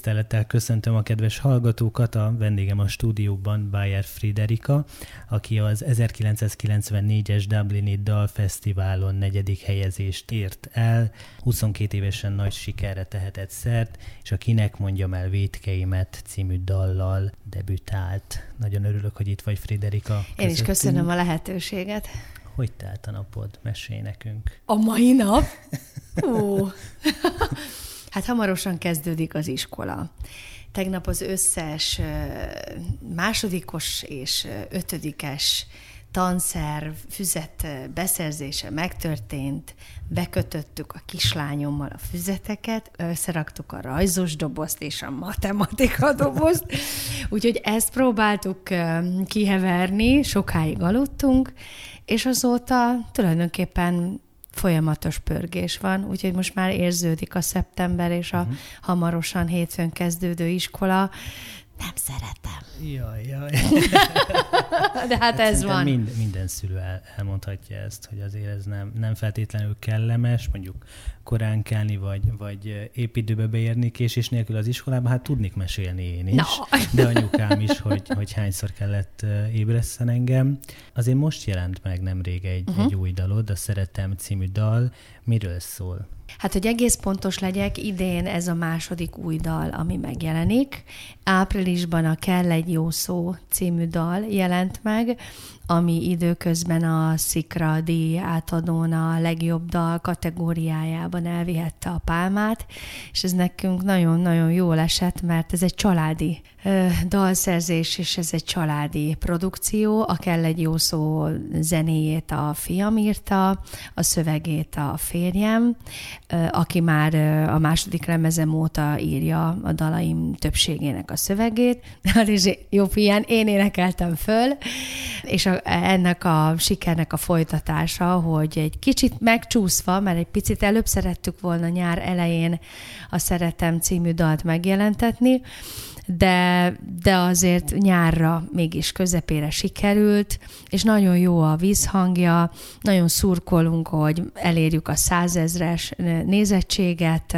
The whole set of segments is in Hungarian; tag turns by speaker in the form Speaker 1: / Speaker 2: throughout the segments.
Speaker 1: Tisztelettel köszöntöm a kedves hallgatókat, a vendégem a stúdióban Bayer Friderika, aki az 1994-es Dublini Dalfesztiválon negyedik helyezést ért el, 22 évesen nagy sikerre tehetett szert, és a Kinek mondjam el vétkeimet című dallal debütált. Nagyon örülök, hogy itt vagy Friderika.
Speaker 2: Közöttünk. Én is köszönöm a lehetőséget.
Speaker 1: Hogy telt a napod? Mesélj nekünk.
Speaker 2: A mai nap? Ó. Hát hamarosan kezdődik az iskola. Tegnap az összes másodikos és ötödikes tanszer, füzet beszerzése megtörtént, bekötöttük a kislányommal a füzeteket, összeraktuk a rajzos dobozt és a matematika dobozt, úgyhogy ezt próbáltuk kiheverni, sokáig aludtunk, és azóta tulajdonképpen folyamatos pörgés van, úgyhogy most már érződik a szeptember és a uh-huh. hamarosan hétfőn kezdődő iskola. Nem szeretem.
Speaker 1: Jaj, jaj.
Speaker 2: De hát, hát ez van.
Speaker 1: Mind, minden szülő el, elmondhatja ezt, hogy azért ez nem, nem feltétlenül kellemes, mondjuk korán kelni, vagy, vagy épp időbe beérni késés nélkül az iskolába, hát tudnék mesélni én is, no. de anyukám is, hogy, hogy hányszor kellett ébreszten engem. Azért most jelent meg nemrég egy, uh-huh. egy új dalod, a Szeretem című dal. Miről szól?
Speaker 2: Hát, hogy egész pontos legyek, idén ez a második új dal, ami megjelenik. Áprilisban a Kell egy jó szó című dal jelent meg, ami időközben a Szikra díj átadón a legjobb dal kategóriájában elvihette a pálmát, és ez nekünk nagyon-nagyon jól esett, mert ez egy családi ö, dalszerzés, és ez egy családi produkció. A Kell egy jó szó zenéjét a fiam írta, a szövegét a férjem, ö, aki már ö, a második lemezem óta írja a dalaim többségének a szövegét. jó fián, én énekeltem föl, és a, ennek a sikernek a folytatása, hogy egy kicsit megcsúszva, mert egy picit előbb szerettük volna nyár elején a Szeretem című dalt megjelentetni, de, de azért nyárra mégis közepére sikerült, és nagyon jó a vízhangja, nagyon szurkolunk, hogy elérjük a százezres nézettséget,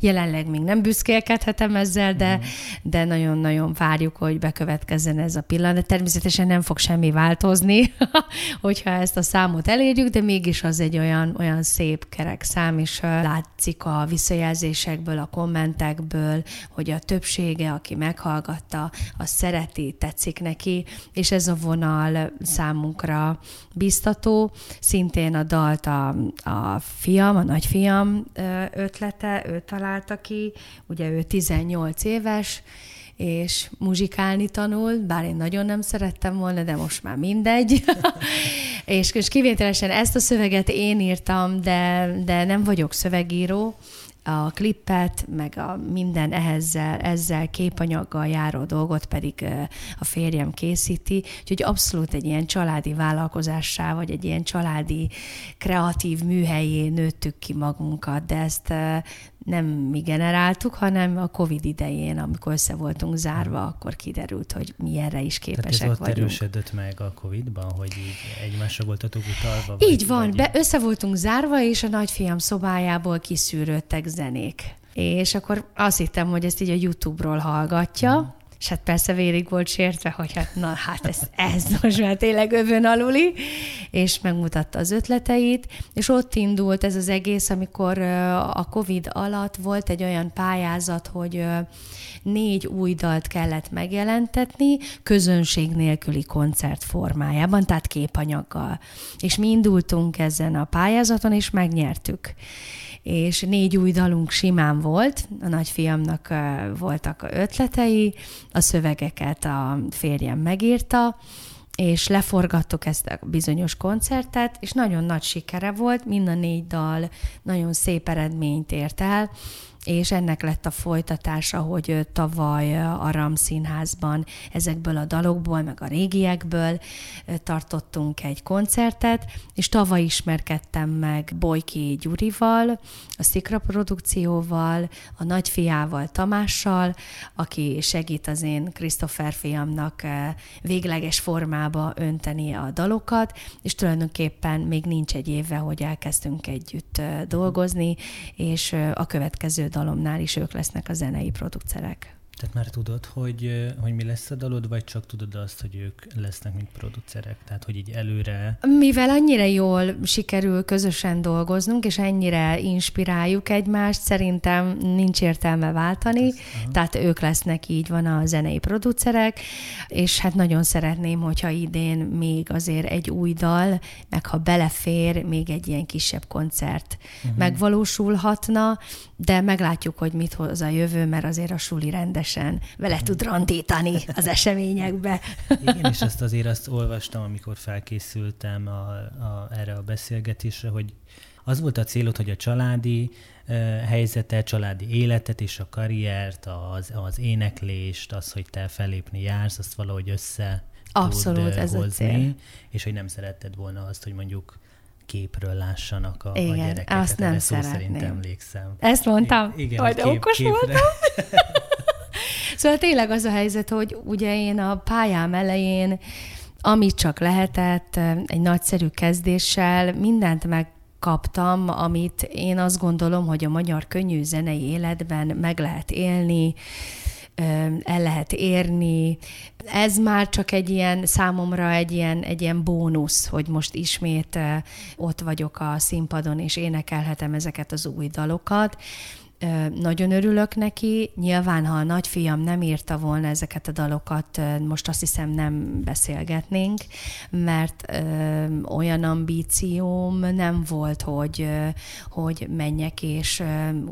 Speaker 2: jelenleg még nem büszkélkedhetem ezzel, de, mm. de nagyon-nagyon várjuk, hogy bekövetkezzen ez a pillanat. Természetesen nem fog semmi változni, hogyha ezt a számot elérjük, de mégis az egy olyan, olyan szép kerek szám, és látszik a visszajelzésekből, a kommentekből, hogy a többsége, aki meg meghallgatta, azt szereti, tetszik neki, és ez a vonal számunkra biztató. Szintén a dalt a, a fiam, a nagyfiam ötlete, ő találta ki, ugye ő 18 éves, és muzsikálni tanul, bár én nagyon nem szerettem volna, de most már mindegy. és, és kivételesen ezt a szöveget én írtam, de, de nem vagyok szövegíró, a klippet, meg a minden ehhezzel, ezzel képanyaggal járó dolgot pedig a férjem készíti, úgyhogy abszolút egy ilyen családi vállalkozássá, vagy egy ilyen családi kreatív műhelyé nőttük ki magunkat, de ezt nem mi generáltuk, hanem a Covid idején, amikor össze voltunk zárva, akkor kiderült, hogy mi erre is képesek
Speaker 1: Tehát ez
Speaker 2: vagyunk.
Speaker 1: erősödött meg a Covid-ban, hogy így egymásra voltatok utalva?
Speaker 2: Vagy, így van, vagy... Be, össze voltunk zárva, és a nagyfiam szobájából kiszűrődtek zenék. És akkor azt hittem, hogy ezt így a YouTube-ról hallgatja, hmm és hát persze vérig volt sértve, hogy hát na hát ez, ez most már tényleg övön aluli, és megmutatta az ötleteit, és ott indult ez az egész, amikor a Covid alatt volt egy olyan pályázat, hogy négy új dalt kellett megjelentetni, közönség nélküli koncert formájában, tehát képanyaggal. És mi indultunk ezen a pályázaton, és megnyertük és négy új dalunk simán volt, a nagyfiamnak voltak ötletei, a szövegeket a férjem megírta, és leforgattuk ezt a bizonyos koncertet, és nagyon nagy sikere volt, mind a négy dal nagyon szép eredményt ért el, és ennek lett a folytatása, hogy tavaly a Ram Színházban ezekből a dalokból, meg a régiekből tartottunk egy koncertet, és tavaly ismerkedtem meg Bojki Gyurival, a Szikra produkcióval, a nagyfiával Tamással, aki segít az én Christopher fiamnak végleges formába önteni a dalokat, és tulajdonképpen még nincs egy éve, hogy elkezdtünk együtt dolgozni, és a következő dalomnál is ők lesznek a zenei producerek.
Speaker 1: Tehát már tudod, hogy, hogy mi lesz a dalod, vagy csak tudod azt, hogy ők lesznek, mint producerek? Tehát, hogy így előre...
Speaker 2: Mivel annyira jól sikerül közösen dolgoznunk, és ennyire inspiráljuk egymást, szerintem nincs értelme váltani, Ez, tehát ők lesznek így van a zenei producerek, és hát nagyon szeretném, hogyha idén még azért egy új dal, meg ha belefér, még egy ilyen kisebb koncert uh-huh. megvalósulhatna, de meglátjuk, hogy mit hoz a jövő, mert azért a suli rendesen vele tud randítani az eseményekbe.
Speaker 1: Igen, és azt azért azt olvastam, amikor felkészültem a, a, erre a beszélgetésre, hogy az volt a célod, hogy a családi uh, helyzetet, családi életet és a karriert, az, az éneklést, az, hogy te felépni jársz, azt valahogy össze
Speaker 2: Abszolút, tud, ez hozni, a cél.
Speaker 1: és hogy nem szeretted volna azt, hogy mondjuk képről lássanak a, igen, a gyerekek. azt nem szó szerint emlékszem.
Speaker 2: Ezt mondtam? I- igen, Majd kép, okos képre. voltam. szóval tényleg az a helyzet, hogy ugye én a pályám elején, amit csak lehetett, egy nagyszerű kezdéssel mindent meg kaptam, amit én azt gondolom, hogy a magyar könnyű zenei életben meg lehet élni, el lehet érni. Ez már csak egy ilyen, számomra egy ilyen, egy ilyen bónusz, hogy most ismét ott vagyok a színpadon, és énekelhetem ezeket az új dalokat nagyon örülök neki. Nyilván, ha a nagyfiam nem írta volna ezeket a dalokat, most azt hiszem nem beszélgetnénk, mert ö, olyan ambícióm nem volt, hogy, hogy menjek és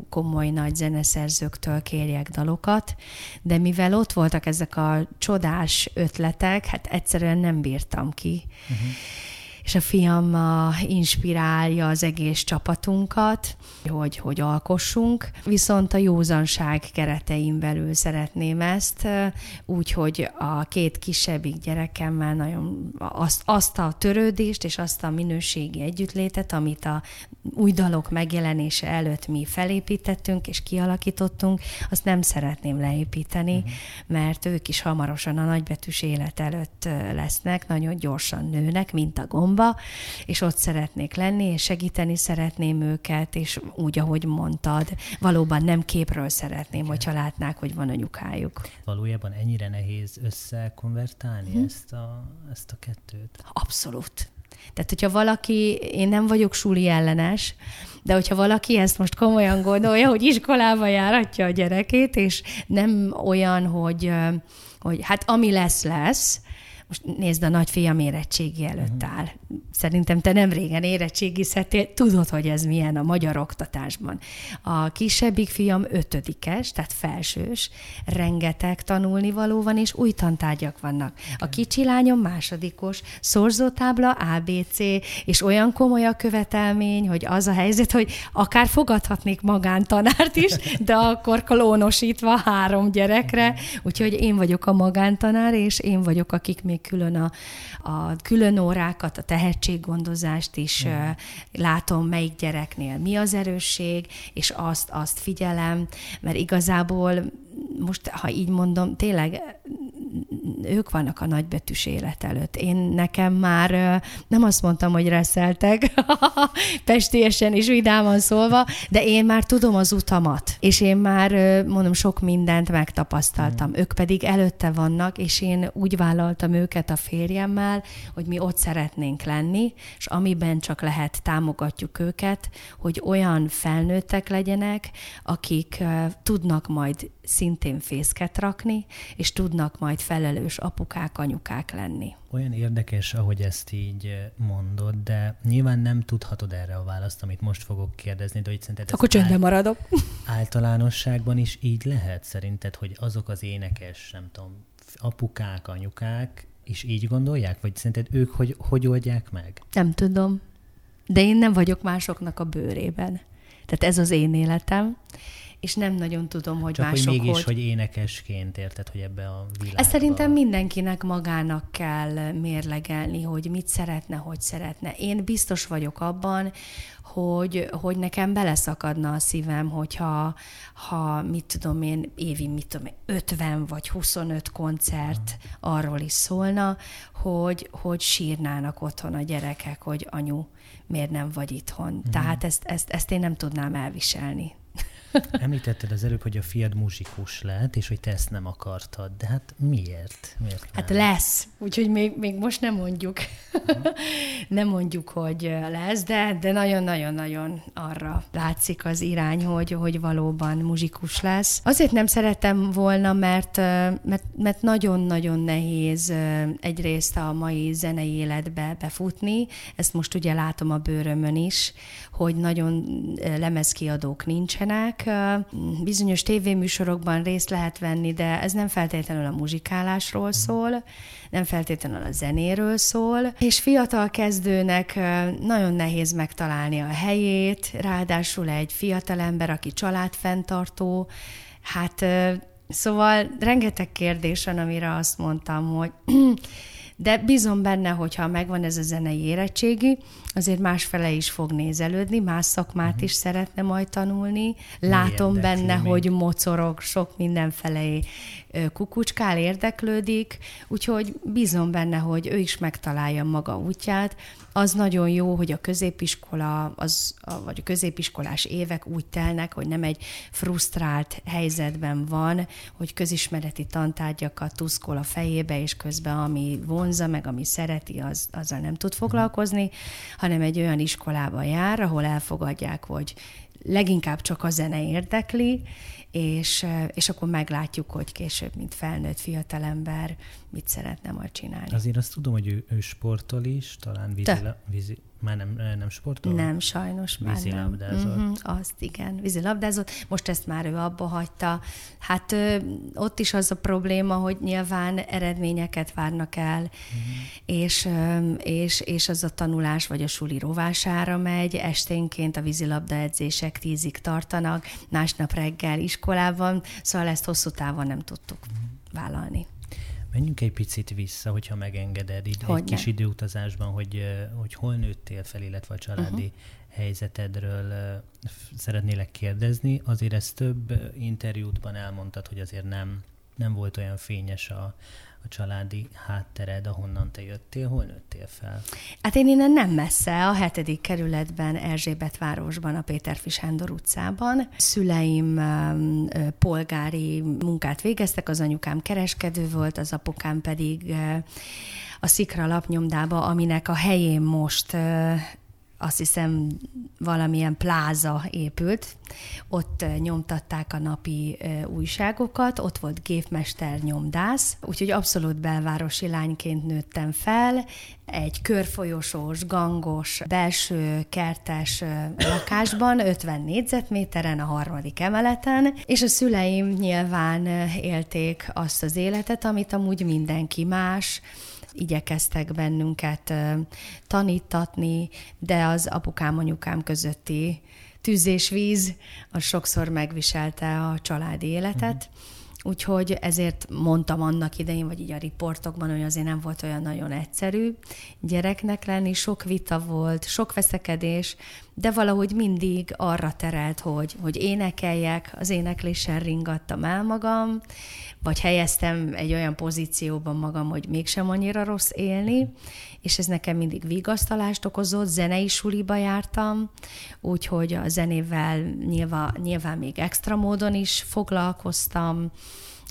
Speaker 2: komoly nagy zeneszerzőktől kérjek dalokat, de mivel ott voltak ezek a csodás ötletek, hát egyszerűen nem bírtam ki. Uh-huh és a fiam inspirálja az egész csapatunkat, hogy, hogy alkossunk, viszont a józanság keretein belül szeretném ezt, úgyhogy a két kisebbik gyerekemmel nagyon azt, azt a törődést és azt a minőségi együttlétet, amit a új dalok megjelenése előtt mi felépítettünk és kialakítottunk, azt nem szeretném leépíteni, uh-huh. mert ők is hamarosan a nagybetűs élet előtt lesznek, nagyon gyorsan nőnek, mint a gomba, és ott szeretnék lenni, és segíteni szeretném őket, és úgy, ahogy mondtad, valóban nem képről szeretném, hogyha látnák, hogy van anyukájuk.
Speaker 1: Valójában ennyire nehéz összekonvertálni hmm. ezt, a, ezt a kettőt?
Speaker 2: Abszolút. Tehát, hogyha valaki, én nem vagyok suli ellenes, de hogyha valaki ezt most komolyan gondolja, hogy iskolába járatja a gyerekét, és nem olyan, hogy, hogy hát ami lesz, lesz, most nézd, a nagyfiam érettségi előtt mhm. áll. Szerintem te nem régen érettségizhetél, tudod, hogy ez milyen a magyar oktatásban. A kisebbik fiam ötödikes, tehát felsős, rengeteg tanulnivaló van, és új tantárgyak vannak. A kicsi lányom másodikos, szorzótábla, ABC, és olyan komoly a követelmény, hogy az a helyzet, hogy akár fogadhatnék magántanárt is, de akkor klónosítva három gyerekre, úgyhogy én vagyok a magántanár, és én vagyok, akik még külön a, a külön órákat, a tehetséggondozást is mm. látom, melyik gyereknél mi az erősség, és azt, azt figyelem, mert igazából most, ha így mondom, tényleg ők vannak a nagybetűs élet előtt. Én nekem már nem azt mondtam, hogy reszeltek, pestélyesen és vidáman szólva, de én már tudom az utamat, és én már mondom, sok mindent megtapasztaltam. Mm. Ők pedig előtte vannak, és én úgy vállaltam őket a férjemmel, hogy mi ott szeretnénk lenni, és amiben csak lehet, támogatjuk őket, hogy olyan felnőttek legyenek, akik tudnak majd szintén fészket rakni, és tudnak majd felelős apukák, anyukák lenni.
Speaker 1: Olyan érdekes, ahogy ezt így eh, mondod, de nyilván nem tudhatod erre a választ, amit most fogok kérdezni, de hogy szerinted
Speaker 2: Akkor csöndben maradok.
Speaker 1: Általánosságban is így lehet szerinted, hogy azok az énekes, nem tudom, apukák, anyukák is így gondolják? Vagy szerinted ők hogy, hogy oldják meg?
Speaker 2: Nem tudom. De én nem vagyok másoknak a bőrében. Tehát ez az én életem, és nem nagyon tudom, hogy
Speaker 1: Csak
Speaker 2: mások
Speaker 1: hogy mégis,
Speaker 2: hogy...
Speaker 1: hogy énekesként érted, hogy ebbe a világba...
Speaker 2: Ezt szerintem mindenkinek magának kell mérlegelni, hogy mit szeretne, hogy szeretne. Én biztos vagyok abban, hogy, hogy nekem beleszakadna a szívem, hogyha ha, mit tudom én, évi, mit tudom én, 50 vagy 25 koncert arról is szólna, hogy, hogy sírnának otthon a gyerekek, hogy anyu, miért nem vagy itthon. Mm. Tehát ezt, ezt, ezt én nem tudnám elviselni.
Speaker 1: Említetted az előbb, hogy a fiad muzsikus lett, és hogy te ezt nem akartad. De hát miért? miért
Speaker 2: nem? Hát lesz, úgyhogy még, még most nem mondjuk. nem mondjuk, hogy lesz, de, de nagyon-nagyon-nagyon arra látszik az irány, hogy, hogy valóban muzsikus lesz. Azért nem szerettem volna, mert, mert, mert nagyon-nagyon nehéz egyrészt a mai zenei életbe befutni. Ezt most ugye látom a bőrömön is, hogy nagyon lemezkiadók nincsenek, bizonyos tévéműsorokban részt lehet venni, de ez nem feltétlenül a muzsikálásról szól, nem feltétlenül a zenéről szól, és fiatal kezdőnek nagyon nehéz megtalálni a helyét, ráadásul egy fiatal ember, aki családfenntartó, hát Szóval rengeteg kérdés van, amire azt mondtam, hogy de bízom benne, hogyha megvan ez a zenei érettségi, azért másfele is fog nézelődni, más szakmát uh-huh. is szeretne majd tanulni. Látom benne, még. hogy mocorog sok mindenfelé kukucskál, érdeklődik, úgyhogy bízom benne, hogy ő is megtalálja maga útját. Az nagyon jó, hogy a középiskola, az, vagy a középiskolás évek úgy telnek, hogy nem egy frusztrált helyzetben van, hogy közismereti tantárgyakat tuszkol a fejébe, és közben ami vonza, meg ami szereti, az, azzal nem tud foglalkozni, hanem egy olyan iskolába jár, ahol elfogadják, hogy leginkább csak a zene érdekli, és, és akkor meglátjuk, hogy később, mint felnőtt fiatalember, mit szeretne majd csinálni.
Speaker 1: Azért azt tudom, hogy ő, ő sportol is, talán vízi, vízi, már nem, nem sportol?
Speaker 2: Nem, sajnos már
Speaker 1: Vízilabdázott.
Speaker 2: nem. Uh-huh, azt igen, vízilabdázott. Most ezt már ő abba hagyta. Hát ö, ott is az a probléma, hogy nyilván eredményeket várnak el, uh-huh. és, ö, és, és az a tanulás vagy a suli rovására megy. Esténként a vízilabda edzések tízig tartanak, másnap reggel iskolában, szóval ezt hosszú távon nem tudtuk uh-huh. vállalni.
Speaker 1: Menjünk egy picit vissza, hogyha megengeded, így hogy egy ne. kis időutazásban, hogy, hogy hol nőttél fel, illetve a családi uh-huh. helyzetedről szeretnélek kérdezni. Azért ezt több interjútban elmondtad, hogy azért nem, nem volt olyan fényes a, a családi háttered, ahonnan te jöttél, hol nőttél fel?
Speaker 2: Hát én innen nem messze, a hetedik kerületben, Erzsébet városban, a Péterfi Sándor utcában. Szüleim um, polgári munkát végeztek, az anyukám kereskedő volt, az apukám pedig a Szikra lapnyomdába, aminek a helyén most azt hiszem valamilyen pláza épült, ott nyomtatták a napi újságokat, ott volt gépmester nyomdász, úgyhogy abszolút belvárosi lányként nőttem fel, egy körfolyosós, gangos, belső kertes lakásban, 50 négyzetméteren, a harmadik emeleten, és a szüleim nyilván élték azt az életet, amit amúgy mindenki más, igyekeztek bennünket tanítatni, de az apukám, anyukám közötti tűz és víz, az sokszor megviselte a családi életet. Uh-huh. Úgyhogy ezért mondtam annak idején, vagy így a riportokban, hogy azért nem volt olyan nagyon egyszerű gyereknek lenni, sok vita volt, sok veszekedés, de valahogy mindig arra terelt, hogy, hogy énekeljek, az énekléssel ringattam el magam, vagy helyeztem egy olyan pozícióban magam, hogy mégsem annyira rossz élni, és ez nekem mindig vigasztalást okozott, zenei suliba jártam, úgyhogy a zenével nyilván, nyilván még extra módon is foglalkoztam,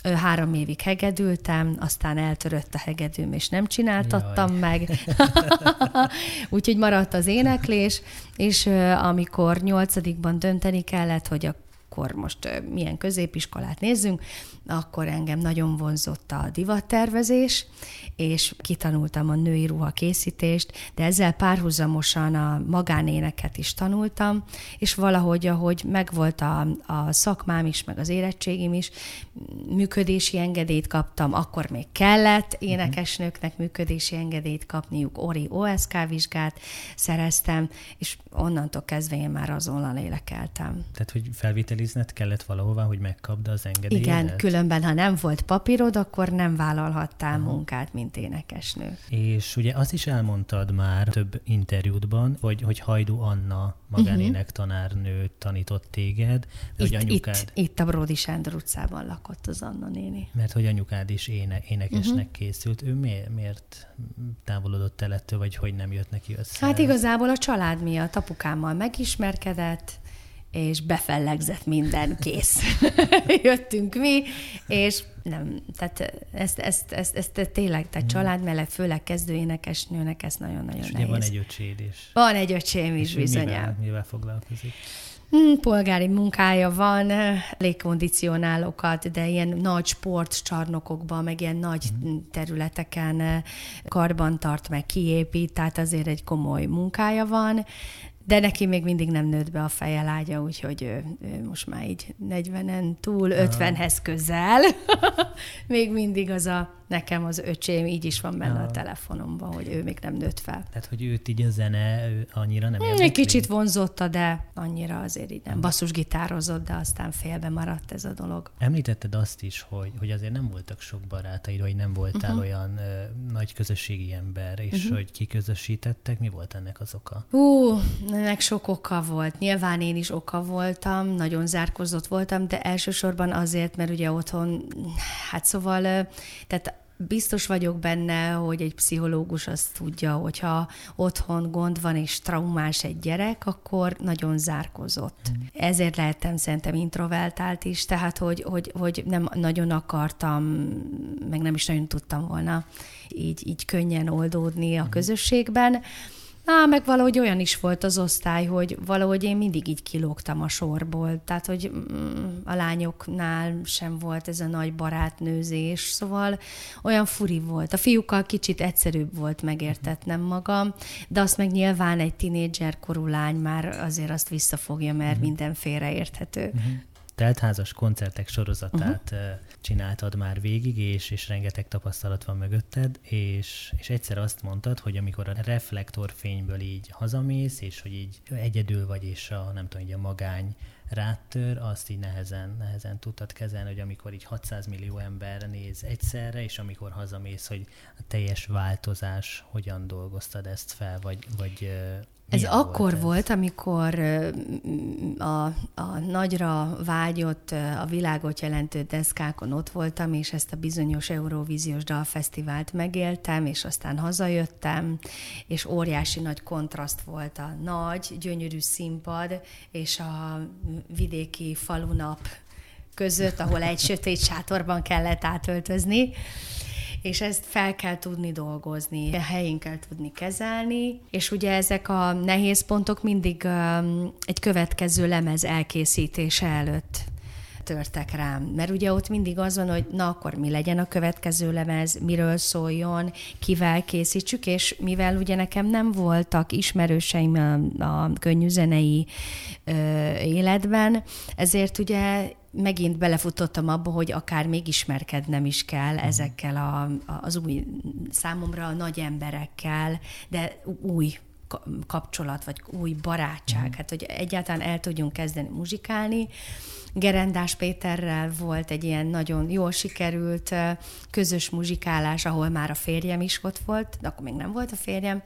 Speaker 2: három évig hegedültem, aztán eltörött a hegedűm, és nem csináltattam Jaj. meg. Úgyhogy maradt az éneklés, és amikor nyolcadikban dönteni kellett, hogy akkor most milyen középiskolát nézzünk, akkor engem nagyon vonzott a divattervezés, és kitanultam a női ruha készítést, de ezzel párhuzamosan a magánéneket is tanultam, és valahogy, ahogy megvolt a, a szakmám is, meg az érettségim is, működési engedélyt kaptam, akkor még kellett énekesnőknek működési engedélyt kapniuk, ORI OSK vizsgát szereztem, és onnantól kezdve én már azonnal élekeltem.
Speaker 1: Tehát, hogy felvételi reggelizned kellett valahova, hogy megkapd az engedélyet?
Speaker 2: Igen, különben, ha nem volt papírod, akkor nem vállalhattál Aha. munkát, mint énekesnő.
Speaker 1: És ugye azt is elmondtad már több interjútban, hogy, hogy Hajdu Anna magánének tanárnő tanított téged,
Speaker 2: itt,
Speaker 1: hogy anyukád...
Speaker 2: Itt, itt a Bródi Sándor utcában lakott az Anna néni.
Speaker 1: Mert hogy anyukád is éne, énekesnek uh-huh. készült. Ő miért, miért távolodott el ettől, vagy hogy nem jött neki össze?
Speaker 2: Hát igazából a család miatt apukámmal megismerkedett, és befellegzett minden, kész. Jöttünk mi, és nem, tehát ezt, ezt, ezt, ezt, tényleg, tehát hmm. család mellett, főleg kezdő énekesnőnek ez nagyon-nagyon
Speaker 1: és
Speaker 2: nehéz.
Speaker 1: van egy öcséd is.
Speaker 2: Van egy öcsém is, bizonyám.
Speaker 1: Mivel, mivel foglalkozik?
Speaker 2: Hmm, polgári munkája van, légkondicionálókat, de ilyen nagy sportcsarnokokban, meg ilyen nagy mm. területeken karban tart, meg kiépít, tehát azért egy komoly munkája van, de neki még mindig nem nőtt be a feje lágya, úgyhogy ő, ő most már így 40-en túl, 50-hez közel. még mindig az a nekem az öcsém így is van benne ja. a telefonomban, hogy ő még nem nőtt fel.
Speaker 1: Tehát, hogy őt így a zene ő annyira nem
Speaker 2: érdekli? Egy kicsit vonzotta, de annyira azért így nem. Basszusgitározott, de aztán félbe maradt ez a dolog.
Speaker 1: Említetted azt is, hogy, hogy azért nem voltak sok barátaid, vagy nem voltál uh-huh. olyan ö, nagy közösségi ember, és uh-huh. hogy kiközösítettek, mi volt ennek az oka?
Speaker 2: Hú, ennek sok oka volt. Nyilván én is oka voltam, nagyon zárkozott voltam, de elsősorban azért, mert ugye otthon, hát szóval, tehát biztos vagyok benne, hogy egy pszichológus azt tudja, hogyha otthon gond van és traumás egy gyerek, akkor nagyon zárkozott. Mm. Ezért lehettem szerintem introvertált is, tehát hogy, hogy, hogy nem nagyon akartam, meg nem is nagyon tudtam volna így, így könnyen oldódni a mm. Á, meg valahogy olyan is volt az osztály, hogy valahogy én mindig így kilógtam a sorból. Tehát, hogy mm, a lányoknál sem volt ez a nagy barátnőzés, szóval olyan furi volt. A fiúkkal kicsit egyszerűbb volt megértetnem magam, de azt meg nyilván egy tinédzser korú lány már azért azt visszafogja, mert uh-huh. minden félreérthető. Uh-huh
Speaker 1: teltházas koncertek sorozatát uh-huh. csináltad már végig, és, és rengeteg tapasztalat van mögötted, és, és egyszer azt mondtad, hogy amikor a reflektorfényből így hazamész, és hogy így egyedül vagy, és a, nem tudom, így a magány rátör, azt így nehezen, nehezen tudtad kezelni, hogy amikor így 600 millió ember néz egyszerre, és amikor hazamész, hogy a teljes változás, hogyan dolgoztad ezt fel, vagy, vagy
Speaker 2: ez akkor volt, volt, amikor a, a nagyra vágyott, a világot jelentő deszkákon ott voltam, és ezt a bizonyos Eurovíziós Dalfesztivált megéltem, és aztán hazajöttem, és óriási nagy kontraszt volt a nagy, gyönyörű színpad, és a vidéki falunap között, ahol egy sötét sátorban kellett átöltözni és ezt fel kell tudni dolgozni, a helyén kell tudni kezelni, és ugye ezek a nehéz pontok mindig um, egy következő lemez elkészítése előtt törtek rám. Mert ugye ott mindig az van, hogy na akkor mi legyen a következő lemez, miről szóljon, kivel készítsük, és mivel ugye nekem nem voltak ismerőseim a, a könnyűzenei ö, életben, ezért ugye megint belefutottam abba, hogy akár még ismerkednem is kell uh-huh. ezekkel a, az új, számomra a nagy emberekkel, de új kapcsolat, vagy új barátság, uh-huh. hát hogy egyáltalán el tudjunk kezdeni muzsikálni, Gerendás Péterrel volt egy ilyen nagyon jól sikerült közös muzsikálás, ahol már a férjem is ott volt, de akkor még nem volt a férjem,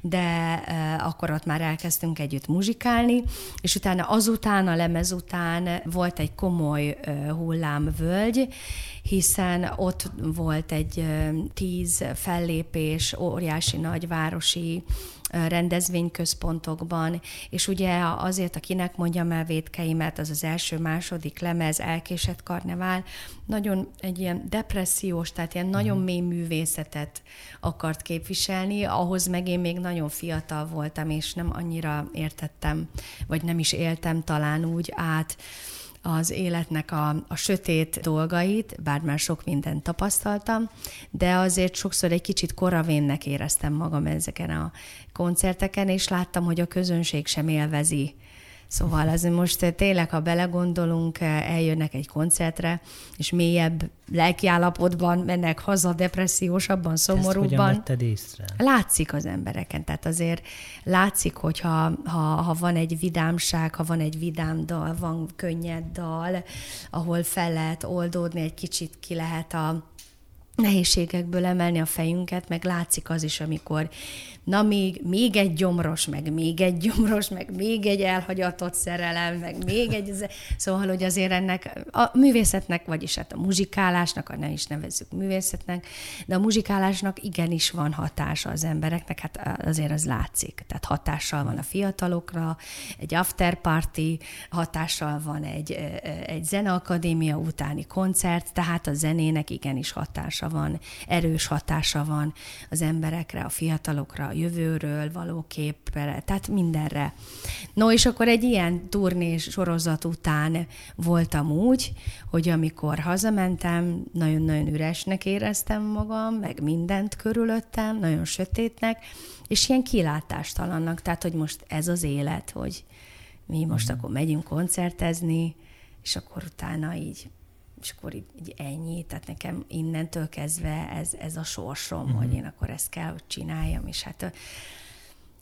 Speaker 2: de akkor ott már elkezdtünk együtt muzsikálni, és utána azután, a lemez után volt egy komoly hullámvölgy, hiszen ott volt egy tíz fellépés, óriási nagyvárosi rendezvényközpontokban, és ugye azért, akinek mondjam el védkeimet, az az első-második lemez, elkésett karnevál, nagyon egy ilyen depressziós, tehát ilyen nagyon mhm. mély művészetet akart képviselni, ahhoz meg én még nagyon fiatal voltam, és nem annyira értettem, vagy nem is éltem talán úgy át, az életnek a, a sötét dolgait, bár már sok mindent tapasztaltam, de azért sokszor egy kicsit koravénnek éreztem magam ezeken a koncerteken, és láttam, hogy a közönség sem élvezi Szóval az most tényleg, ha belegondolunk, eljönnek egy koncertre, és mélyebb lelkiállapotban mennek haza, depressziósabban, szomorúbban.
Speaker 1: Ezt észre?
Speaker 2: Látszik az embereken, tehát azért látszik, hogy ha, ha, ha van egy vidámság, ha van egy vidám dal, van könnyed dal, ahol fel lehet oldódni, egy kicsit ki lehet a nehézségekből emelni a fejünket, meg látszik az is, amikor na még, még egy gyomros, meg még egy gyomros, meg még egy elhagyatott szerelem, meg még egy... Szóval, hogy azért ennek a művészetnek, vagyis hát a muzsikálásnak, ne is nevezzük művészetnek, de a muzsikálásnak igenis van hatása az embereknek, hát azért az látszik. Tehát hatással van a fiatalokra, egy after party, hatással van egy, egy zeneakadémia utáni koncert, tehát a zenének igenis hatása van, erős hatása van az emberekre, a fiatalokra, jövőről való képre, tehát mindenre. No, és akkor egy ilyen turnés sorozat után voltam úgy, hogy amikor hazamentem, nagyon-nagyon üresnek éreztem magam, meg mindent körülöttem, nagyon sötétnek, és ilyen kilátástalannak, tehát hogy most ez az élet, hogy mi most mm. akkor megyünk koncertezni, és akkor utána így és akkor így, így ennyi, tehát nekem innentől kezdve ez, ez a sorsom, uh-huh. hogy én akkor ezt kell, hogy csináljam, és hát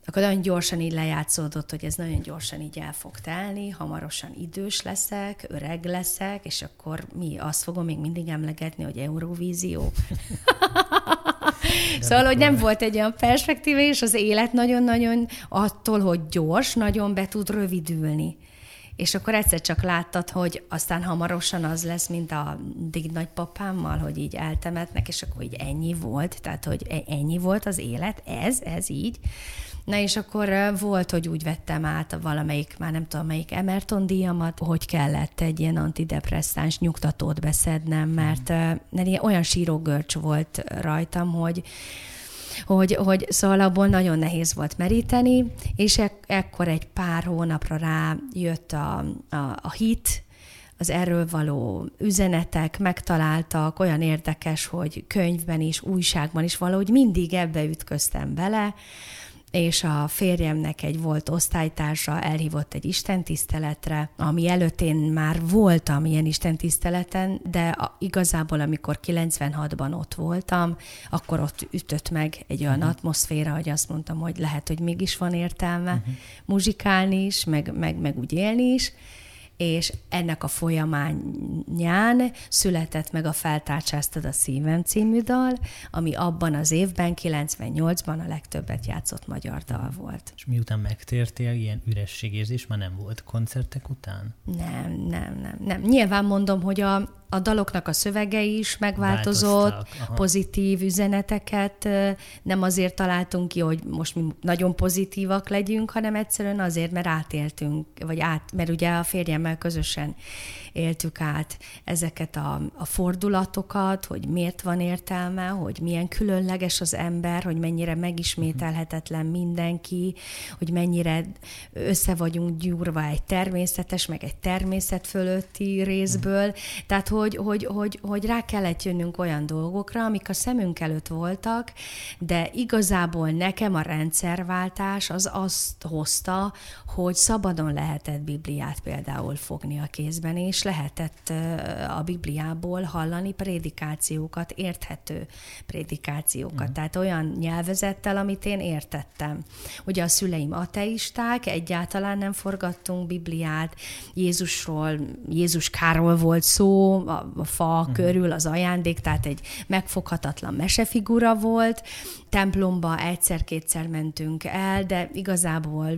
Speaker 2: akkor nagyon gyorsan így lejátszódott, hogy ez nagyon gyorsan így el fog telni, hamarosan idős leszek, öreg leszek, és akkor mi azt fogom még mindig emlegetni, hogy Eurovízió. szóval, hogy nem volt egy olyan perspektíva, és az élet nagyon-nagyon attól, hogy gyors, nagyon be tud rövidülni és akkor egyszer csak láttad, hogy aztán hamarosan az lesz, mint a dig nagypapámmal, hogy így eltemetnek, és akkor így ennyi volt, tehát hogy e- ennyi volt az élet, ez, ez így. Na és akkor volt, hogy úgy vettem át a valamelyik, már nem tudom melyik Emerton díjamat, hogy kellett egy ilyen antidepresszáns nyugtatót beszednem, mert mm. olyan sírógörcs volt rajtam, hogy hogy, hogy szóval abból nagyon nehéz volt meríteni, és ek- ekkor egy pár hónapra rá jött a, a, a hit, az erről való üzenetek megtaláltak, olyan érdekes, hogy könyvben is, újságban is valahogy mindig ebbe ütköztem bele, és a férjemnek egy volt osztálytársa elhívott egy istentiszteletre, ami előtt én már voltam ilyen istentiszteleten, de a, igazából amikor 96-ban ott voltam, akkor ott ütött meg egy olyan uh-huh. atmoszféra, hogy azt mondtam, hogy lehet, hogy mégis van értelme uh-huh. muzsikálni is, meg, meg, meg úgy élni is, és ennek a folyamányán született meg a Feltárcsáztad a szívem című dal, ami abban az évben, 98-ban a legtöbbet játszott magyar dal volt.
Speaker 1: És miután megtértél, ilyen ürességérzés már nem volt koncertek után?
Speaker 2: Nem, nem, nem, nem. Nyilván mondom, hogy a, a daloknak a szövege is megváltozott, pozitív üzeneteket nem azért találtunk ki, hogy most mi nagyon pozitívak legyünk, hanem egyszerűen azért, mert átéltünk, vagy át, mert ugye a férjemmel közösen éltük át ezeket a, a fordulatokat, hogy miért van értelme, hogy milyen különleges az ember, hogy mennyire megismételhetetlen mindenki, hogy mennyire össze vagyunk gyúrva egy természetes, meg egy természet fölötti részből. Tehát, hogy, hogy, hogy, hogy rá kellett jönnünk olyan dolgokra, amik a szemünk előtt voltak, de igazából nekem a rendszerváltás az azt hozta, hogy szabadon lehetett Bibliát például fogni a kézben, és lehetett a Bibliából hallani prédikációkat, érthető prédikációkat, mm. tehát olyan nyelvezettel, amit én értettem. Ugye a szüleim ateisták, egyáltalán nem forgattunk Bibliát, Jézusról, Jézuskáról volt szó, a, a fa mm. körül az ajándék, tehát egy megfoghatatlan mesefigura volt, templomba egyszer-kétszer mentünk el, de igazából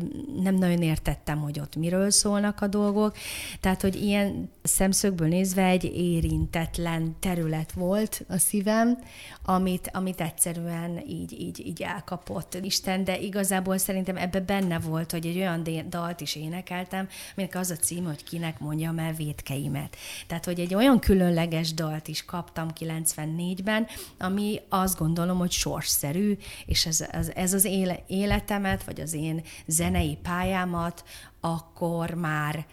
Speaker 2: nem nagyon értettem, hogy ott miről szólnak a dolgok. Tehát, hogy ilyen szemszögből nézve egy érintetlen terület volt a szívem, amit, amit egyszerűen így, így, így elkapott Isten, de igazából szerintem ebbe benne volt, hogy egy olyan dalt is énekeltem, aminek az a cím, hogy kinek mondjam el védkeimet. Tehát, hogy egy olyan különleges dalt is kaptam 94-ben, ami azt gondolom, hogy sorsszerű, és ez, ez, ez az éle, életemet, vagy az én zenei pályámat akkor már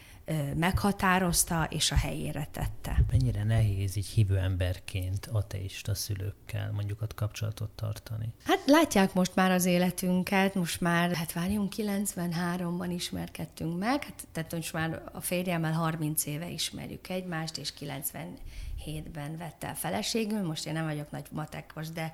Speaker 2: meghatározta és a helyére tette.
Speaker 1: Mennyire nehéz így hívő emberként ateista szülőkkel mondjuk ott kapcsolatot tartani?
Speaker 2: Hát látják most már az életünket, most már, hát várjunk, 93-ban ismerkedtünk meg, hát, tehát most már a férjemmel 30 éve ismerjük egymást, és 97-ben vette el feleségül, most én nem vagyok nagy matekos, de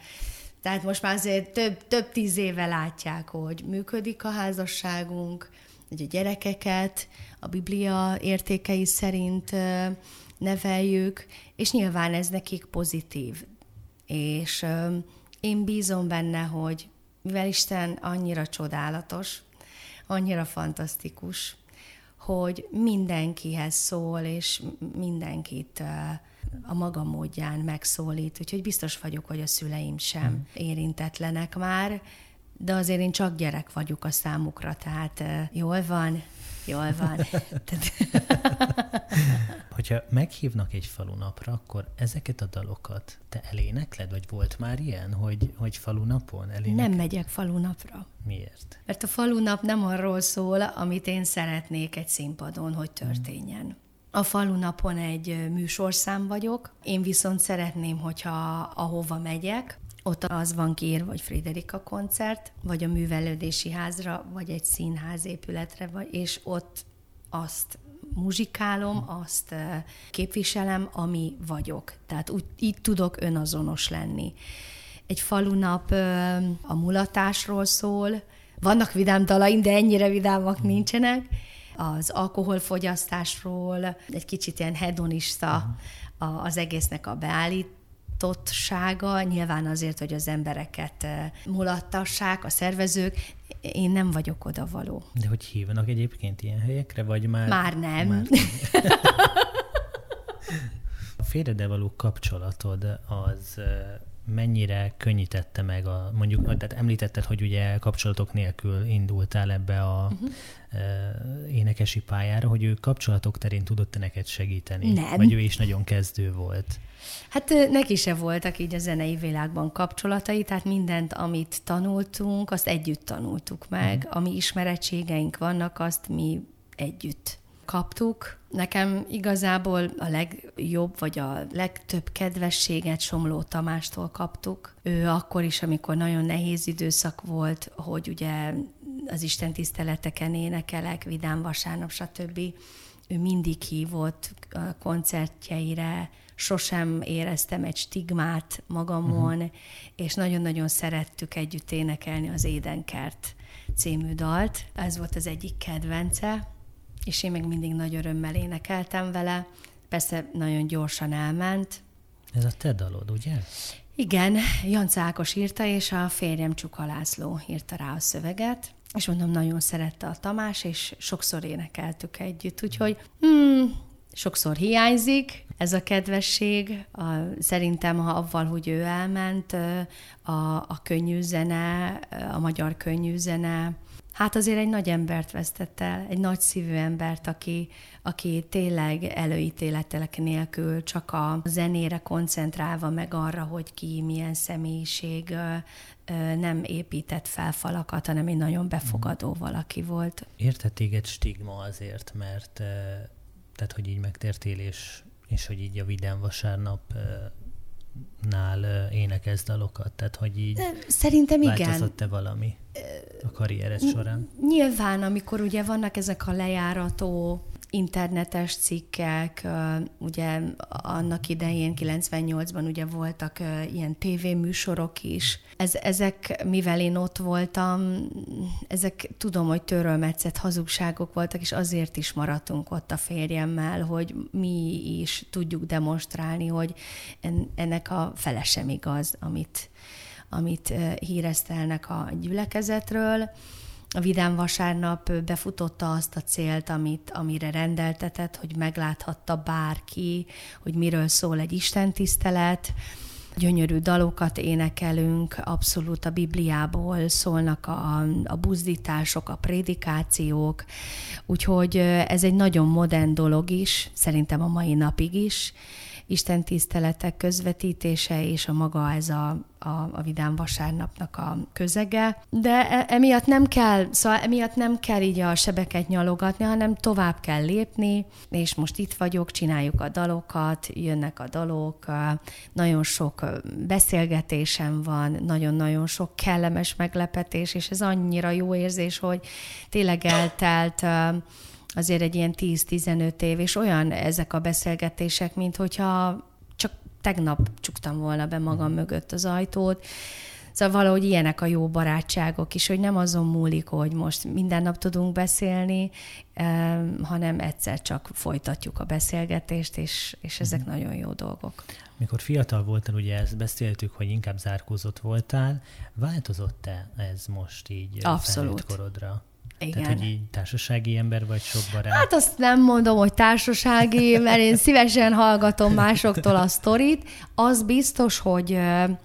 Speaker 2: tehát most már azért több, több tíz éve látják, hogy működik a házasságunk, hogy a gyerekeket a Biblia értékei szerint neveljük, és nyilván ez nekik pozitív. És én bízom benne, hogy mivel Isten annyira csodálatos, annyira fantasztikus, hogy mindenkihez szól, és mindenkit a maga módján megszólít. Úgyhogy biztos vagyok, hogy a szüleim sem hmm. érintetlenek már, de azért én csak gyerek vagyok a számukra, tehát jól van, jól van.
Speaker 1: Hogyha meghívnak egy falunapra, akkor ezeket a dalokat te elénekled, vagy volt már ilyen, hogy, hogy falunapon elénekled?
Speaker 2: Nem megyek falunapra.
Speaker 1: Miért?
Speaker 2: Mert a falunap nem arról szól, amit én szeretnék egy színpadon, hogy történjen. A falunapon egy műsorszám vagyok, én viszont szeretném, hogyha ahova megyek, ott az van kiírva, hogy Friderika koncert, vagy a művelődési házra, vagy egy színház épületre, vagy, és ott azt muzsikálom, azt képviselem, ami vagyok. Tehát úgy, így tudok önazonos lenni. Egy falunap a mulatásról szól, vannak vidám dalaim, de ennyire vidámak nincsenek, az alkoholfogyasztásról, egy kicsit ilyen hedonista az egésznek a beállít, megnyitottsága, nyilván azért, hogy az embereket eh, mulattassák, a szervezők, én nem vagyok oda való.
Speaker 1: De hogy hívnak egyébként ilyen helyekre, vagy már...
Speaker 2: Már nem. Már
Speaker 1: a félrede való kapcsolatod az eh, mennyire könnyítette meg a, mondjuk, tehát említetted, hogy ugye kapcsolatok nélkül indultál ebbe a uh-huh. énekesi pályára, hogy ő kapcsolatok terén tudott neked segíteni?
Speaker 2: Nem.
Speaker 1: Vagy ő is nagyon kezdő volt?
Speaker 2: Hát neki se voltak így a zenei világban kapcsolatai, tehát mindent, amit tanultunk, azt együtt tanultuk meg. Uh-huh. Ami ismerettségeink vannak, azt mi együtt kaptuk. Nekem igazából a legjobb, vagy a legtöbb kedvességet Somló Tamástól kaptuk. Ő akkor is, amikor nagyon nehéz időszak volt, hogy ugye az Isten tiszteleteken énekelek, Vidám Vasárnap, stb. Ő mindig hívott a koncertjeire, sosem éreztem egy stigmát magamon, uh-huh. és nagyon-nagyon szerettük együtt énekelni az Édenkert című dalt. Ez volt az egyik kedvence, és én meg mindig nagy örömmel énekeltem vele. Persze nagyon gyorsan elment.
Speaker 1: Ez a te dalod, ugye?
Speaker 2: Igen, Jan Ákos írta, és a férjem Csuka László írta rá a szöveget, és mondom, nagyon szerette a Tamás, és sokszor énekeltük együtt, úgyhogy hmm, sokszor hiányzik ez a kedvesség. A, szerintem, ha avval, hogy ő elment, a, a könnyű zene, a magyar könnyű zene, hát azért egy nagy embert vesztett el, egy nagy szívű embert, aki, aki tényleg előítéletelek nélkül csak a zenére koncentrálva, meg arra, hogy ki milyen személyiség, nem épített fel falakat, hanem egy nagyon befogadó valaki volt.
Speaker 1: Érte téged stigma azért, mert tehát, hogy így megtértél, és, és hogy így a Vidám vasárnap nál énekelsz dalokat? Tehát, hogy így
Speaker 2: Szerintem igen.
Speaker 1: Változott-e valami a karriered során?
Speaker 2: Nyilván, amikor ugye vannak ezek a lejárató internetes cikkek, ugye annak idején 98-ban ugye voltak ilyen tévéműsorok is. Ez, ezek, mivel én ott voltam, ezek tudom, hogy törölmetszett hazugságok voltak, és azért is maradtunk ott a férjemmel, hogy mi is tudjuk demonstrálni, hogy ennek a fele sem igaz, amit, amit híreztelnek a gyülekezetről a Vidám vasárnap befutotta azt a célt, amit, amire rendeltetett, hogy megláthatta bárki, hogy miről szól egy istentisztelet, gyönyörű dalokat énekelünk, abszolút a Bibliából szólnak a, a buzdítások, a prédikációk, úgyhogy ez egy nagyon modern dolog is, szerintem a mai napig is, Isten tiszteletek közvetítése és a maga ez a, a, a Vidám Vasárnapnak a közege. De e, emiatt nem kell, szóval emiatt nem kell így a sebeket nyalogatni, hanem tovább kell lépni, és most itt vagyok, csináljuk a dalokat, jönnek a dalok, nagyon sok beszélgetésem van, nagyon-nagyon sok kellemes meglepetés, és ez annyira jó érzés, hogy tényleg eltelt azért egy ilyen 10-15 év, és olyan ezek a beszélgetések, mint hogyha csak tegnap csuktam volna be magam mögött az ajtót, Szóval valahogy ilyenek a jó barátságok is, hogy nem azon múlik, hogy most minden nap tudunk beszélni, hanem egyszer csak folytatjuk a beszélgetést, és, és ezek mm. nagyon jó dolgok.
Speaker 1: Mikor fiatal voltál, ugye ezt beszéltük, hogy inkább zárkózott voltál. Változott-e ez most így
Speaker 2: Abszolút.
Speaker 1: korodra? Igen. Tehát, hogy így társasági ember vagy sok barát?
Speaker 2: Hát azt nem mondom, hogy társasági, mert én szívesen hallgatom másoktól a sztorit. Az biztos, hogy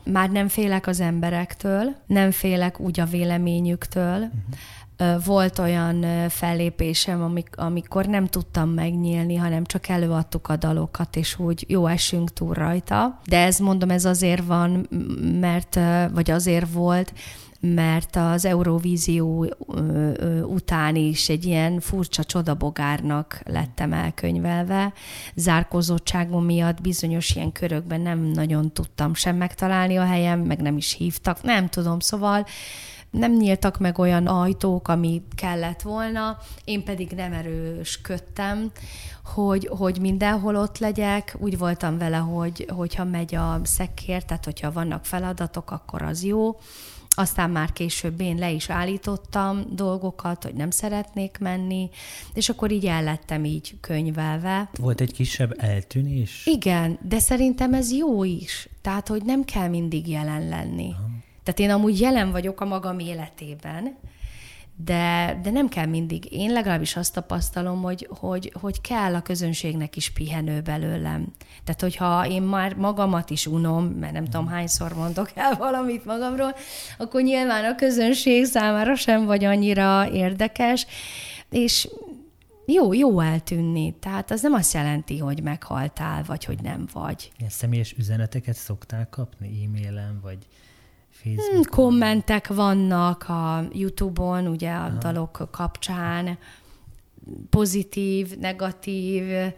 Speaker 2: már nem félek az emberektől, nem félek úgy a véleményüktől. Uh-huh. Volt olyan fellépésem, amik, amikor nem tudtam megnyílni, hanem csak előadtuk a dalokat, és úgy jó esünk túl rajta. De ez mondom, ez azért van, mert, vagy azért volt, mert az Eurovízió után is egy ilyen furcsa csodabogárnak lettem elkönyvelve. Zárkozottságom miatt bizonyos ilyen körökben nem nagyon tudtam sem megtalálni a helyem, meg nem is hívtak, nem tudom, szóval nem nyíltak meg olyan ajtók, ami kellett volna, én pedig nem erősködtem, hogy, hogy mindenhol ott legyek. Úgy voltam vele, hogy hogyha megy a szekér, tehát hogyha vannak feladatok, akkor az jó aztán már később én le is állítottam dolgokat, hogy nem szeretnék menni, és akkor így el lettem így könyvelve.
Speaker 1: Volt egy kisebb eltűnés?
Speaker 2: Igen, de szerintem ez jó is. Tehát, hogy nem kell mindig jelen lenni. Aha. Tehát én amúgy jelen vagyok a magam életében, de, de nem kell mindig. Én legalábbis azt tapasztalom, hogy, hogy, hogy kell a közönségnek is pihenő belőlem. Tehát, hogyha én már magamat is unom, mert nem tudom hányszor mondok el valamit magamról, akkor nyilván a közönség számára sem vagy annyira érdekes, és jó, jó eltűnni. Tehát az nem azt jelenti, hogy meghaltál, vagy hogy nem vagy.
Speaker 1: Ilyen személyes üzeneteket szoktál kapni e-mailen, vagy
Speaker 2: Facebookon? Hmm, kommentek vannak a YouTube-on, ugye a Aha. dalok kapcsán, pozitív, negatív,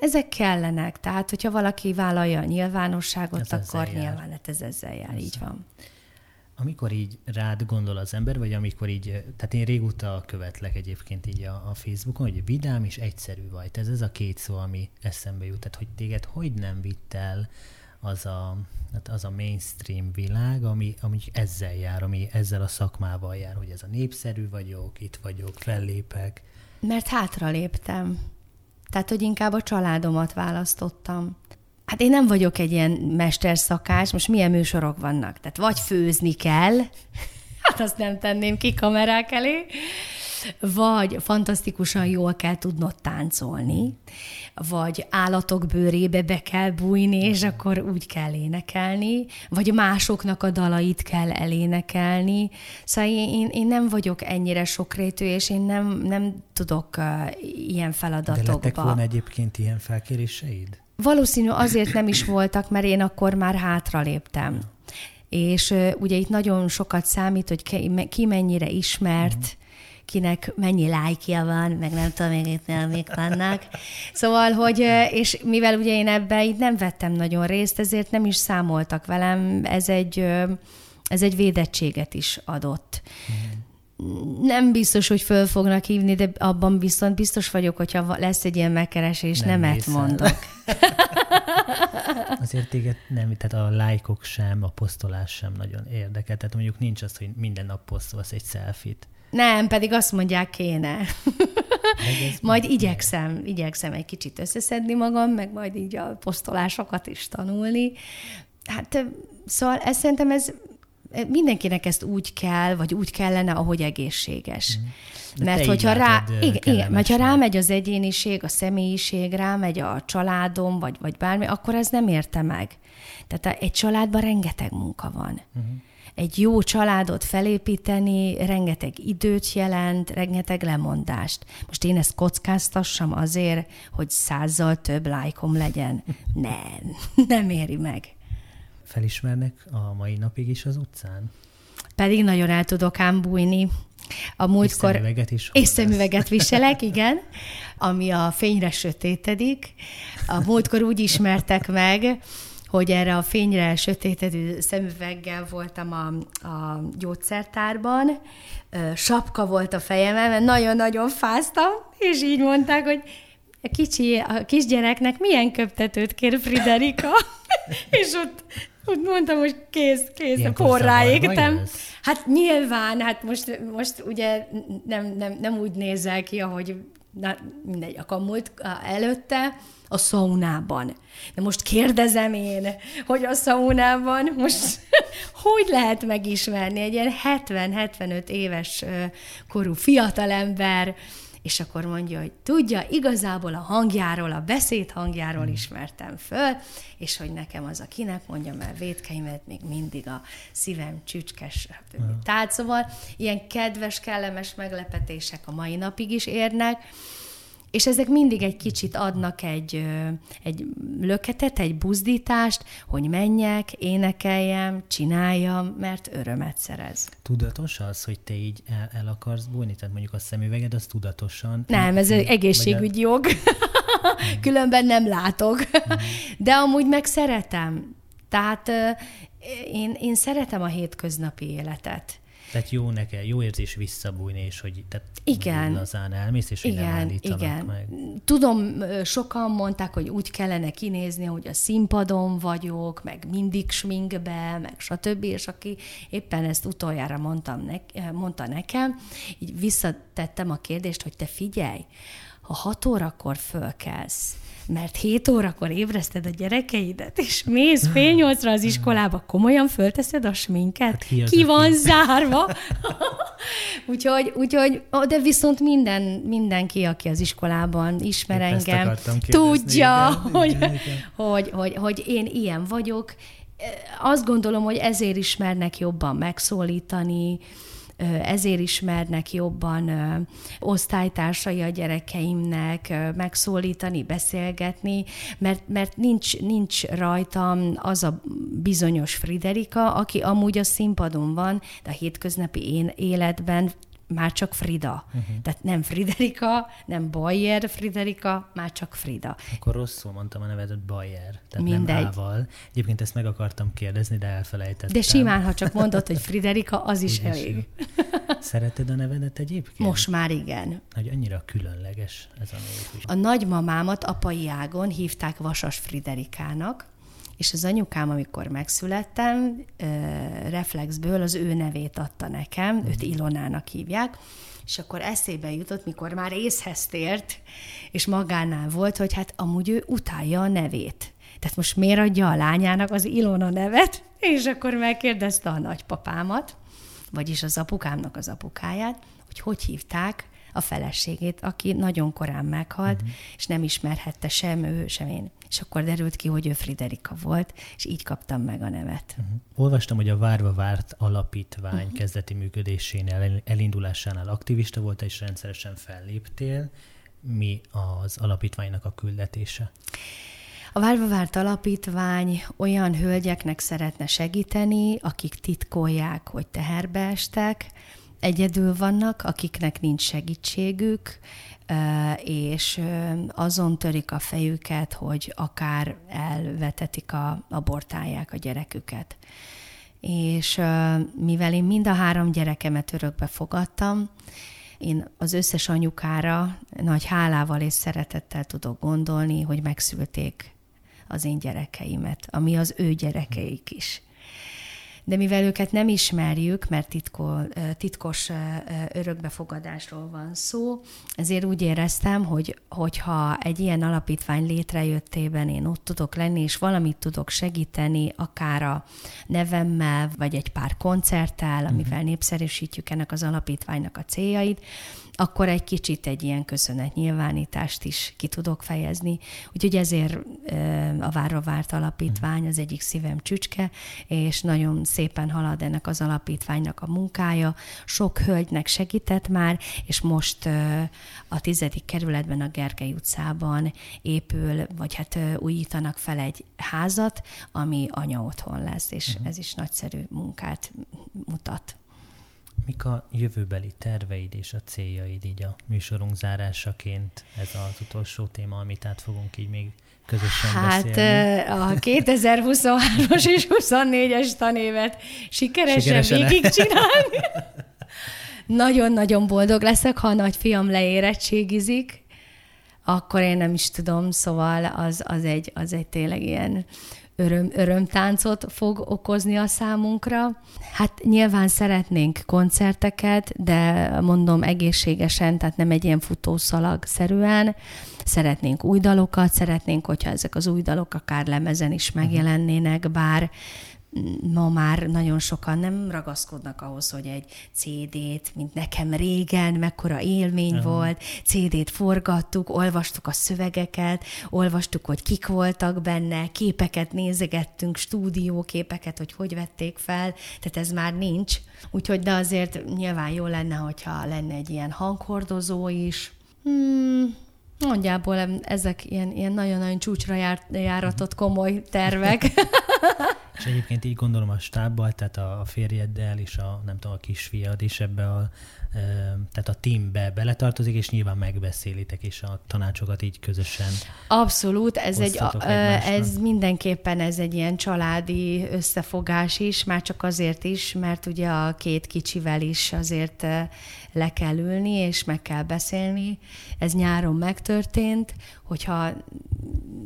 Speaker 2: ezek kellenek. Tehát, hogyha valaki vállalja a nyilvánosságot, ez akkor nyilván hát ez ezzel jár, ez így van.
Speaker 1: Amikor így rád gondol az ember, vagy amikor így, tehát én régóta követlek egyébként így a, a Facebookon, hogy vidám és egyszerű vagy. Ez ez a két szó, ami eszembe jut. Tehát, hogy téged hogy nem vitt el az a, hát az a mainstream világ, ami, ami ezzel jár, ami ezzel a szakmával jár, hogy ez a népszerű vagyok, itt vagyok, fellépek.
Speaker 2: Mert hátra léptem. Tehát, hogy inkább a családomat választottam. Hát én nem vagyok egy ilyen mesterszakács, most milyen műsorok vannak? Tehát vagy főzni kell, hát azt nem tenném ki kamerák elé, vagy fantasztikusan jól kell tudnod táncolni, vagy állatok bőrébe be kell bújni, és akkor úgy kell énekelni, vagy másoknak a dalait kell elénekelni. Szóval én, én, én nem vagyok ennyire sokrétű, és én nem, nem tudok uh, ilyen feladatokba. De lettek
Speaker 1: volna egyébként ilyen felkéréseid?
Speaker 2: Valószínű azért nem is voltak, mert én akkor már hátra léptem. És uh, ugye itt nagyon sokat számít, hogy ki, ki mennyire ismert, uh-huh kinek mennyi lájkja van, meg nem tudom még itt mik vannak. Szóval, hogy, és mivel ugye én ebben így nem vettem nagyon részt, ezért nem is számoltak velem, ez egy, ez egy védettséget is adott. Nem biztos, hogy föl fognak hívni, de abban viszont biztos vagyok, hogyha lesz egy ilyen megkeresés, nem nemet mondok.
Speaker 1: Azért téged nem, tehát a lájkok sem, a posztolás sem nagyon érdekel. Tehát mondjuk nincs az, hogy minden nap posztolsz egy selfit.
Speaker 2: Nem, pedig azt mondják kéne. majd igyekszem, igyekszem egy kicsit összeszedni magam, meg majd így a posztolásokat is tanulni. Hát szóval ezt szerintem ez mindenkinek ezt úgy kell, vagy úgy kellene, ahogy egészséges. Mm. De mert hogyha rá, igen, igen, mert ha rámegy az egyéniség, a személyiség, rámegy a családom, vagy, vagy bármi, akkor ez nem érte meg. Tehát egy családban rengeteg munka van. Uh-huh egy jó családot felépíteni rengeteg időt jelent, rengeteg lemondást. Most én ezt kockáztassam azért, hogy százzal több lájkom legyen. Nem, nem éri meg.
Speaker 1: Felismernek a mai napig is az utcán?
Speaker 2: Pedig nagyon el tudok ám bújni.
Speaker 1: A múltkor... És szemüveget is
Speaker 2: És szemüveget viselek, igen, ami a fényre sötétedik. A múltkor úgy ismertek meg, hogy erre a fényre sötétedő szemüveggel voltam a, a gyógyszertárban, sapka volt a fejemen, mert nagyon-nagyon fáztam, és így mondták, hogy a kicsi, a kisgyereknek milyen köptetőt kér Friderika? és ott, ott mondtam, hogy kész, kész, a porrá égtem. Hát nyilván, hát most, most ugye nem, nem, nem úgy nézel ki, ahogy na, mindegy, a kamult előtte, a szaunában. De most kérdezem én, hogy a szaunában most hogy lehet megismerni egy ilyen 70-75 éves korú fiatalember, és akkor mondja, hogy tudja, igazából a hangjáról, a beszéd hangjáról hmm. ismertem föl, és hogy nekem az a kinek mondja, mert védkeimet még mindig a szívem csücskes tehát szóval ilyen kedves, kellemes meglepetések a mai napig is érnek, és ezek mindig egy kicsit adnak egy, egy löketet, egy buzdítást, hogy menjek, énekeljem, csináljam, mert örömet szerez.
Speaker 1: Tudatos az, hogy te így el, el akarsz bújni? Tehát mondjuk a szemüveged, az tudatosan?
Speaker 2: Nem, ez egy egészségügyi jog. Különben nem látok. De amúgy meg szeretem. Tehát én, én szeretem a hétköznapi életet.
Speaker 1: Tehát jó nekem, jó érzés visszabújni, és hogy tehát
Speaker 2: igen,
Speaker 1: lazán elmész, és igen, hogy nem igen. meg.
Speaker 2: Tudom, sokan mondták, hogy úgy kellene kinézni, hogy a színpadon vagyok, meg mindig sminkbe, meg stb. És aki éppen ezt utoljára mondtam ne, mondta nekem, így visszatettem a kérdést, hogy te figyelj, ha hat órakor fölkelsz, mert 7 órakor ébreszted a gyerekeidet, és mész fél nyolcra az iskolába, komolyan fölteszed a sminket? Hát ki, ki van zárva? úgyhogy, úgyhogy, de viszont minden, mindenki, aki az iskolában ismer Épp engem, tudja, igen, hogy, igen, igen. Hogy, hogy, hogy én ilyen vagyok. Azt gondolom, hogy ezért ismernek jobban megszólítani, ezért ismernek jobban osztálytársai a gyerekeimnek, megszólítani, beszélgetni, mert, mert nincs, nincs rajtam az a bizonyos Friderika, aki amúgy a színpadon van, de a hétköznapi életben már csak Frida. Uh-huh. Tehát nem Friderika, nem Bayer Friderika, már csak Frida.
Speaker 1: Akkor rosszul mondtam a nevedet Bayer, tehát Mindegy. nem ával. Egyébként ezt meg akartam kérdezni, de elfelejtettem.
Speaker 2: De simán, ha csak mondod, hogy Friderika, az is Úgy elég. Is.
Speaker 1: Szereted a nevedet egyébként?
Speaker 2: Most már igen.
Speaker 1: Hogy annyira különleges ez a név.
Speaker 2: A nagymamámat apai ágon hívták Vasas Friderikának, és az anyukám, amikor megszülettem, reflexből az ő nevét adta nekem, őt mhm. Ilonának hívják, és akkor eszébe jutott, mikor már észhez tért, és magánál volt, hogy hát amúgy ő utálja a nevét. Tehát most miért adja a lányának az Ilona nevet? És akkor megkérdezte a nagypapámat, vagyis az apukámnak az apukáját, hogy hogy hívták a feleségét, aki nagyon korán meghalt, uh-huh. és nem ismerhette sem ő, sem én. És akkor derült ki, hogy ő Friderika volt, és így kaptam meg a nevet. Uh-huh.
Speaker 1: Olvastam, hogy a Várva Várt alapítvány uh-huh. kezdeti működésénél, elindulásánál aktivista volt, és rendszeresen felléptél. Mi az alapítványnak a küldetése?
Speaker 2: A Várva Várt Alapítvány olyan hölgyeknek szeretne segíteni, akik titkolják, hogy teherbe estek, egyedül vannak, akiknek nincs segítségük, és azon törik a fejüket, hogy akár elvetetik, a, abortálják a gyereküket. És mivel én mind a három gyerekemet örökbe fogadtam, én az összes anyukára nagy hálával és szeretettel tudok gondolni, hogy megszülték az én gyerekeimet, ami az ő gyerekeik is de mivel őket nem ismerjük, mert titko, titkos örökbefogadásról van szó, ezért úgy éreztem, hogy hogyha egy ilyen alapítvány létrejöttében én ott tudok lenni, és valamit tudok segíteni, akár a nevemmel, vagy egy pár koncerttel, amivel uh-huh. népszerűsítjük ennek az alapítványnak a céljait, akkor egy kicsit egy ilyen köszönetnyilvánítást is ki tudok fejezni. Úgyhogy ezért a Várva Várt Alapítvány az egyik szívem csücske, és nagyon szépen halad ennek az alapítványnak a munkája. Sok hölgynek segített már, és most a tizedik kerületben, a Gergely utcában épül, vagy hát újítanak fel egy házat, ami anya otthon lesz, és uh-huh. ez is nagyszerű munkát mutat.
Speaker 1: Mik a jövőbeli terveid és a céljaid így a műsorunk zárásaként? Ez az utolsó téma, amit át fogunk így még közösen
Speaker 2: hát,
Speaker 1: beszélni.
Speaker 2: a 2023-as és 24-es tanévet sikeresen, sikeresen végigcsinálni. Nagyon-nagyon boldog leszek, ha a nagyfiam leérettségizik, akkor én nem is tudom, szóval az, az, egy, az egy tényleg ilyen öröm, örömtáncot fog okozni a számunkra. Hát nyilván szeretnénk koncerteket, de mondom egészségesen, tehát nem egy ilyen futószalag szerűen. Szeretnénk új dalokat, szeretnénk, hogyha ezek az új dalok akár lemezen is megjelennének, bár ma már nagyon sokan nem ragaszkodnak ahhoz, hogy egy CD-t, mint nekem régen, mekkora élmény uh-huh. volt, CD-t forgattuk, olvastuk a szövegeket, olvastuk, hogy kik voltak benne, képeket nézegettünk, stúdióképeket, hogy hogy vették fel, tehát ez már nincs. Úgyhogy, de azért nyilván jó lenne, hogyha lenne egy ilyen hanghordozó is. Hmm, Nagyjából ezek ilyen, ilyen nagyon-nagyon csúcsra jár, járatott komoly tervek.
Speaker 1: És egyébként így gondolom a stábbal, tehát a férjeddel és a, nem tudom, a kisfiad is ebbe a, tehát a teambe beletartozik, és nyilván megbeszélitek, és a tanácsokat így közösen.
Speaker 2: Abszolút, ez, egy, ez mindenképpen ez egy ilyen családi összefogás is, már csak azért is, mert ugye a két kicsivel is azért le kell ülni, és meg kell beszélni. Ez nyáron megtörtént, hogyha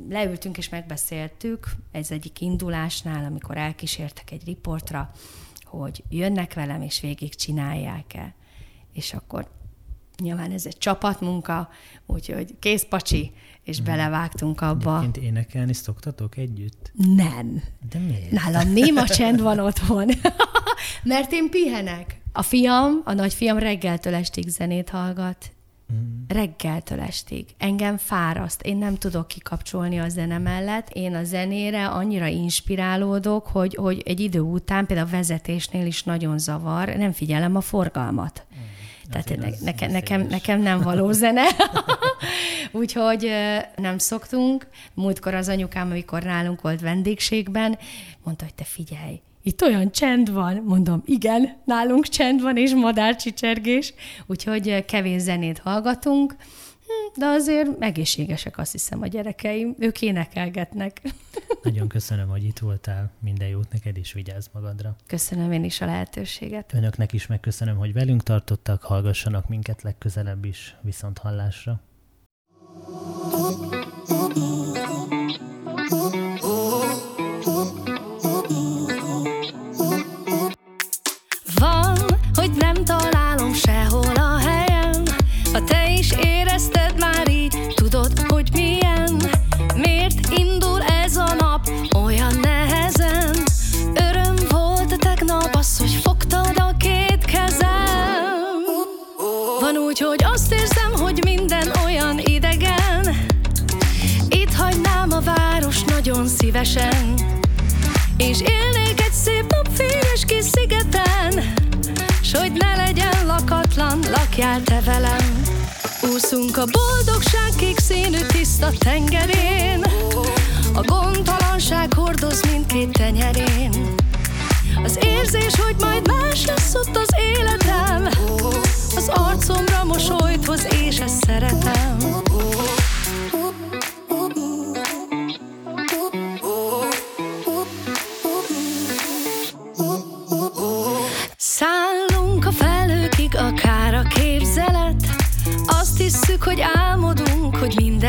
Speaker 2: leültünk és megbeszéltük, ez egyik indulásnál, amikor elkísértek egy riportra, hogy jönnek velem, és végig csinálják-e. És akkor nyilván ez egy csapatmunka, úgyhogy kész pacsi, és hmm. belevágtunk abba.
Speaker 1: Egyébként énekelni szoktatok együtt?
Speaker 2: Nem.
Speaker 1: De miért?
Speaker 2: Nálam néma csend van otthon. Mert én pihenek. A fiam, a nagyfiam reggeltől estig zenét hallgat. Reggeltől estig. Engem fáraszt, én nem tudok kikapcsolni a zene mellett. Én a zenére annyira inspirálódok, hogy, hogy egy idő után, például a vezetésnél is nagyon zavar, nem figyelem a forgalmat. Mm. Tehát ne, nekem, nekem, nekem nem való zene. Úgyhogy nem szoktunk. Múltkor az anyukám, amikor nálunk volt vendégségben, mondta, hogy te figyelj, itt olyan csend van, mondom, igen, nálunk csend van, és madárcsicsergés, úgyhogy kevés zenét hallgatunk, hm, de azért egészségesek, azt hiszem, a gyerekeim. Ők énekelgetnek.
Speaker 1: Nagyon köszönöm, hogy itt voltál. Minden jót neked, és vigyázz magadra.
Speaker 2: Köszönöm én is a lehetőséget.
Speaker 1: Önöknek is megköszönöm, hogy velünk tartottak, hallgassanak minket legközelebb is. Viszont hallásra.
Speaker 3: Szívesen. És élnék egy szép napfényes kis szigeten S hogy ne legyen lakatlan, lakjál te velem. Úszunk a boldogság kék színű tiszta tengerén. A gondtalanság hordoz mindkét tenyerén. Az érzés, hogy majd más lesz ott az életem. Az arcomra mosolyt hoz, és ezt szeretem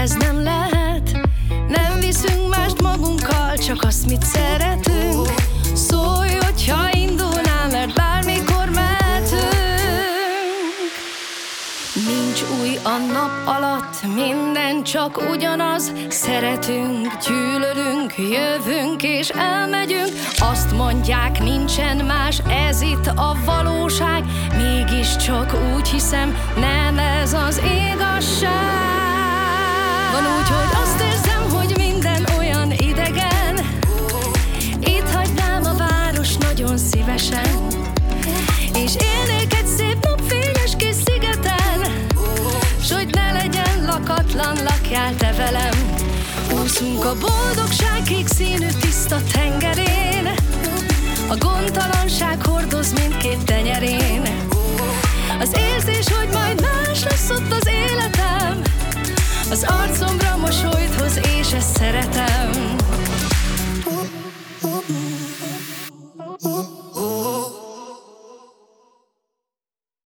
Speaker 3: mindez nem lehet. Nem viszünk mást magunkkal, csak azt, mit szeretünk. Szólj, hogyha indulnál, mert bármikor mehetünk. Nincs
Speaker 2: új a nap alatt, minden csak ugyanaz. Szeretünk, gyűlölünk, jövünk és elmegyünk. Azt mondják, nincsen más, ez itt a valóság. Mégiscsak úgy hiszem, nem ez az igazság Van úgy, hogy azt érzem, hogy minden olyan idegen. Itt hagynám a város nagyon szívesen És élnék egy szép napfényes kis szigeten. S hogy ne legyen lakatlan, lakjál te velem. Úszunk a boldogság kék színű tiszta tengerén. A gondtalanság hordoz mindkét tenyerén. Az érzés, hogy majd más lesz ott az életem Az arcomra mosolyt hoz, és ezt szeretem